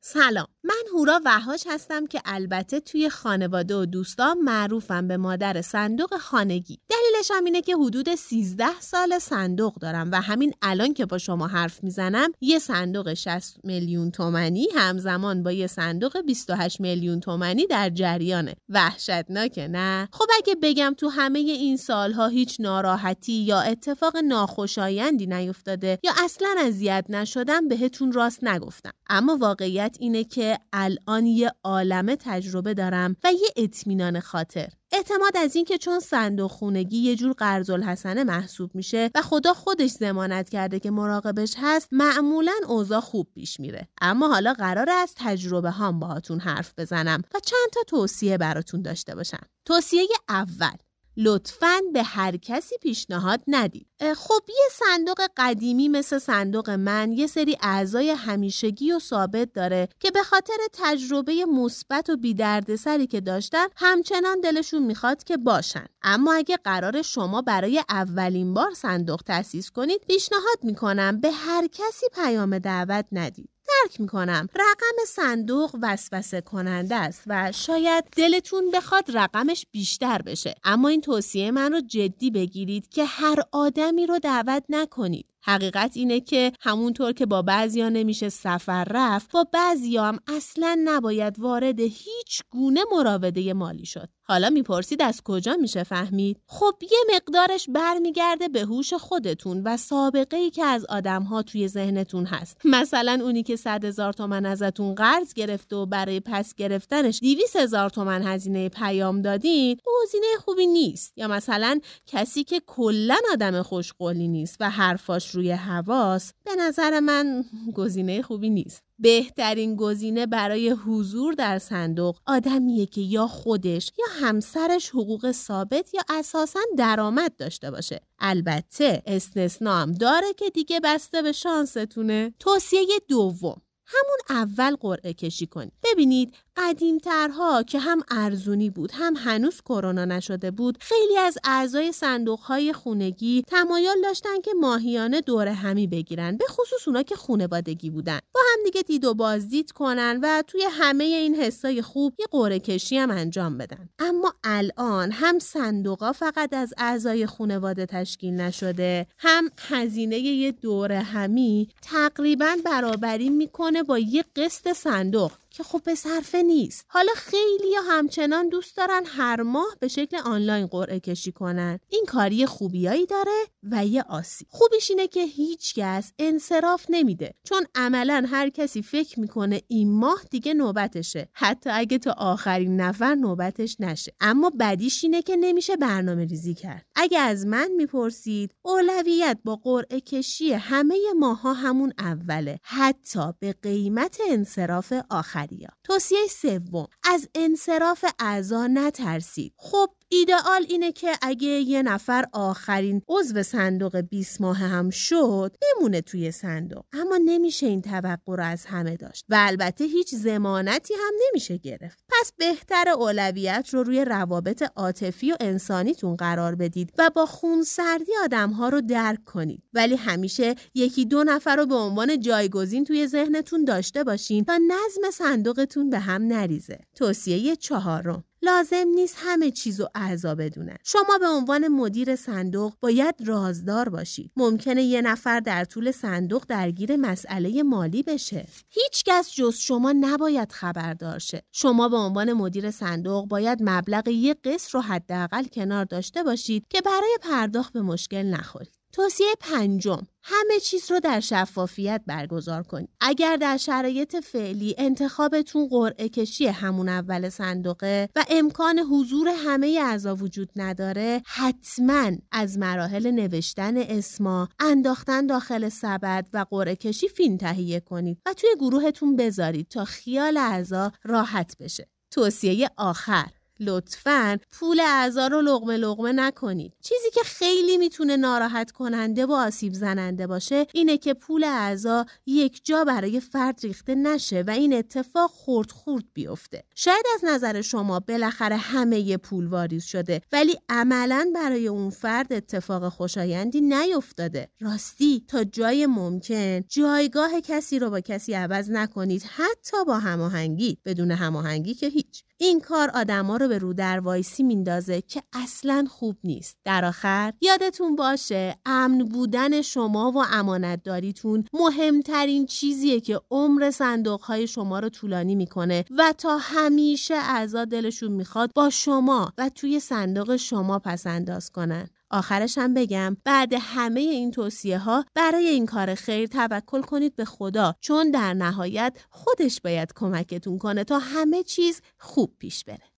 سلام. من هورا وحاش هستم که البته توی خانواده و دوستان معروفم به مادر صندوق خانگی. دلیلش هم اینه که حدود 13 سال صندوق دارم و همین الان که با شما حرف می‌زنم یه صندوق 60 میلیون تومنی همزمان با یه صندوق 28 میلیون تومنی در جریانه. وحشتناکه نه؟ خب اگه بگم تو همه این سالها هیچ ناراحتی یا اتفاق ناخوشایندی نیفتاده یا اصلا اذیت نشدم بهتون راست نگفتم. اما واقعیت اینه که الان یه عالمه تجربه دارم و یه اطمینان خاطر. اعتماد از اینکه چون صندوق خونگی یه جور قرض الحسنه محسوب میشه و خدا خودش ضمانت کرده که مراقبش هست معمولا اوضاع خوب پیش میره. اما حالا قرار از تجربه هام باهاتون حرف بزنم و چند تا توصیه براتون داشته باشم. توصیه اول. لطفا به هر کسی پیشنهاد ندید. خب یه صندوق قدیمی مثل صندوق من یه سری اعضای همیشگی و ثابت داره که به خاطر تجربه مثبت و بیدردسری که داشتن همچنان دلشون می‌خواد که باشن. اما اگه قرار شما برای اولین بار صندوق تأسیس کنید پیشنهاد می‌کنم به هر کسی پیام دعوت ندید. درک می‌کنم. رقم صندوق وسوسه کننده است و شاید دلتون بخواد رقمش بیشتر بشه. اما این توصیه من رو جدی بگیرید که هر آدمی رو دعوت نکنید. حقیقت اینه که همونطور که با بعضیا نمیشه سفر رفت با بعضیا هم اصلا نباید وارد هیچ گونه مراوده مالی شد. حالا می‌پرسید از کجا میشه فهمید؟ خب یه مقدارش برمیگرده به هوش خودتون و سابقه ای که از آدمها توی ذهنتون هست. مثلا اونی که صد هزار تومن ازتون قرض گرفته و برای پس گرفتنش 200 هزار تومن هزینه پیام دادین گزینه خوبی نیست. یا مثلا کسی که کلا آدم خوشقولی نیست و حرفاش روی حواس به نظر من گزینه خوبی نیست. بهترین گزینه برای حضور در صندوق آدمیه که یا خودش یا همسرش حقوق ثابت یا اساسا درآمد داشته باشه. البته استثنا هم داره که دیگه بسته به شانستونه. توصیه دوم. همون اول قرعه کشی کنید ببینید قدیمترها که هم ارزونی بود هم هنوز کرونا نشده بود خیلی از اعضای صندوق های خونگی تمایل داشتن که ماهیانه دور همی بگیرن به خصوص اونا که خونوادگی بودن. با هم دیگه دید و بازدید کنن و توی همه این حسای خوب یه قرعه کشی هم انجام بدن. اما الان هم صندوقا فقط از اعضای خونواده تشکیل نشده هم هزینه یه دور همی تقریبا برابری می‌کنه با یه قسط صندوق. که خب به صرفه نیست. حالا خیلی همچنان دوست دارن هر ماه به شکل آنلاین قرعه کشی کنن. این کاری خوبیایی داره و یه آسی خوبیش اینه که هیچ کس انصراف نمیده. چون عملا هر کسی فکر می‌کنه این ماه دیگه نوبتشه. حتی اگه تا آخرین نفر نوبتش نشه. اما بدیش اینه که نمیشه برنامه ریزی کرد. اگه از من می‌پرسید اولویت با قرعه کشی همه ماها همون اوله. حتی به قیمت انصراف آخر. توصیه سوم از انصراف اعضا نترسید. خب ایدئال اینه که اگه یه نفر آخرین عضو صندوق 20 ماه هم شد بمونه توی صندوق. اما نمیشه این توقع رو از همه داشت و البته هیچ زمانتی هم نمیشه گرفت. پس بهتر اولویت رو روی روابط عاطفی و انسانیتون قرار بدید و با خونسردی آدمها رو درک کنید. ولی همیشه یکی دو نفر رو به عنوان جایگزین توی ذهنتون داشته باشین تا نظم صندوقتون به هم نریزه. توصیه چهارم. لازم نیست همه چیزو اعضا بدونن. شما به عنوان مدیر صندوق باید رازدار باشید ممکنه یه نفر در طول صندوق درگیر مسئله مالی بشه. هیچکس جز شما نباید خبردار شه. شما به عنوان مدیر صندوق باید مبلغ یه قسط رو حداقل کنار داشته باشید که برای پرداخت به مشکل نخورید. توصیه پنجم همه چیز رو در شفافیت برگزار کنید. اگر در شرایط فعلی انتخابتون قرعه کشی همون اول صندوقه و امکان حضور همه اعضا وجود نداره حتما از مراحل نوشتن اسما انداختن داخل سبد و قرعه کشی فیلم تهیه کنید و توی گروهتون بذارید تا خیال اعضا راحت بشه. توصیه آخر لطفا پول اعضا رو لغمه لغمه نکنید. چیزی که خیلی می‌تونه ناراحت کننده و آسیب زننده باشه اینه که پول اعضا یک جا برای فرد ریخته نشه و این اتفاق خورد خورد بیفته. شاید از نظر شما بالاخره همه پول واریز شده ولی عملا برای اون فرد اتفاق خوشایندی نیفتاده. راستی تا جای ممکن جایگاه کسی رو با کسی عوض نکنید حتی با هماهنگی بدون هماهنگی که هیچ. این کار آدما رو به رو در وایسی میندازه که اصلا خوب نیست. در آخر یادتون باشه امن بودن شما و امانتداریتون مهمترین چیزیه که عمر صندوق های شما رو طولانی می‌کنه و تا همیشه اعضا دلشون می‌خواد با شما و توی صندوق شما پس انداز کنن. آخرش هم بگم بعد همه این توصیه ها برای این کار خیر توکل کنید به خدا چون در نهایت خودش باید کمکتون کنه تا همه چیز خوب پیش بره.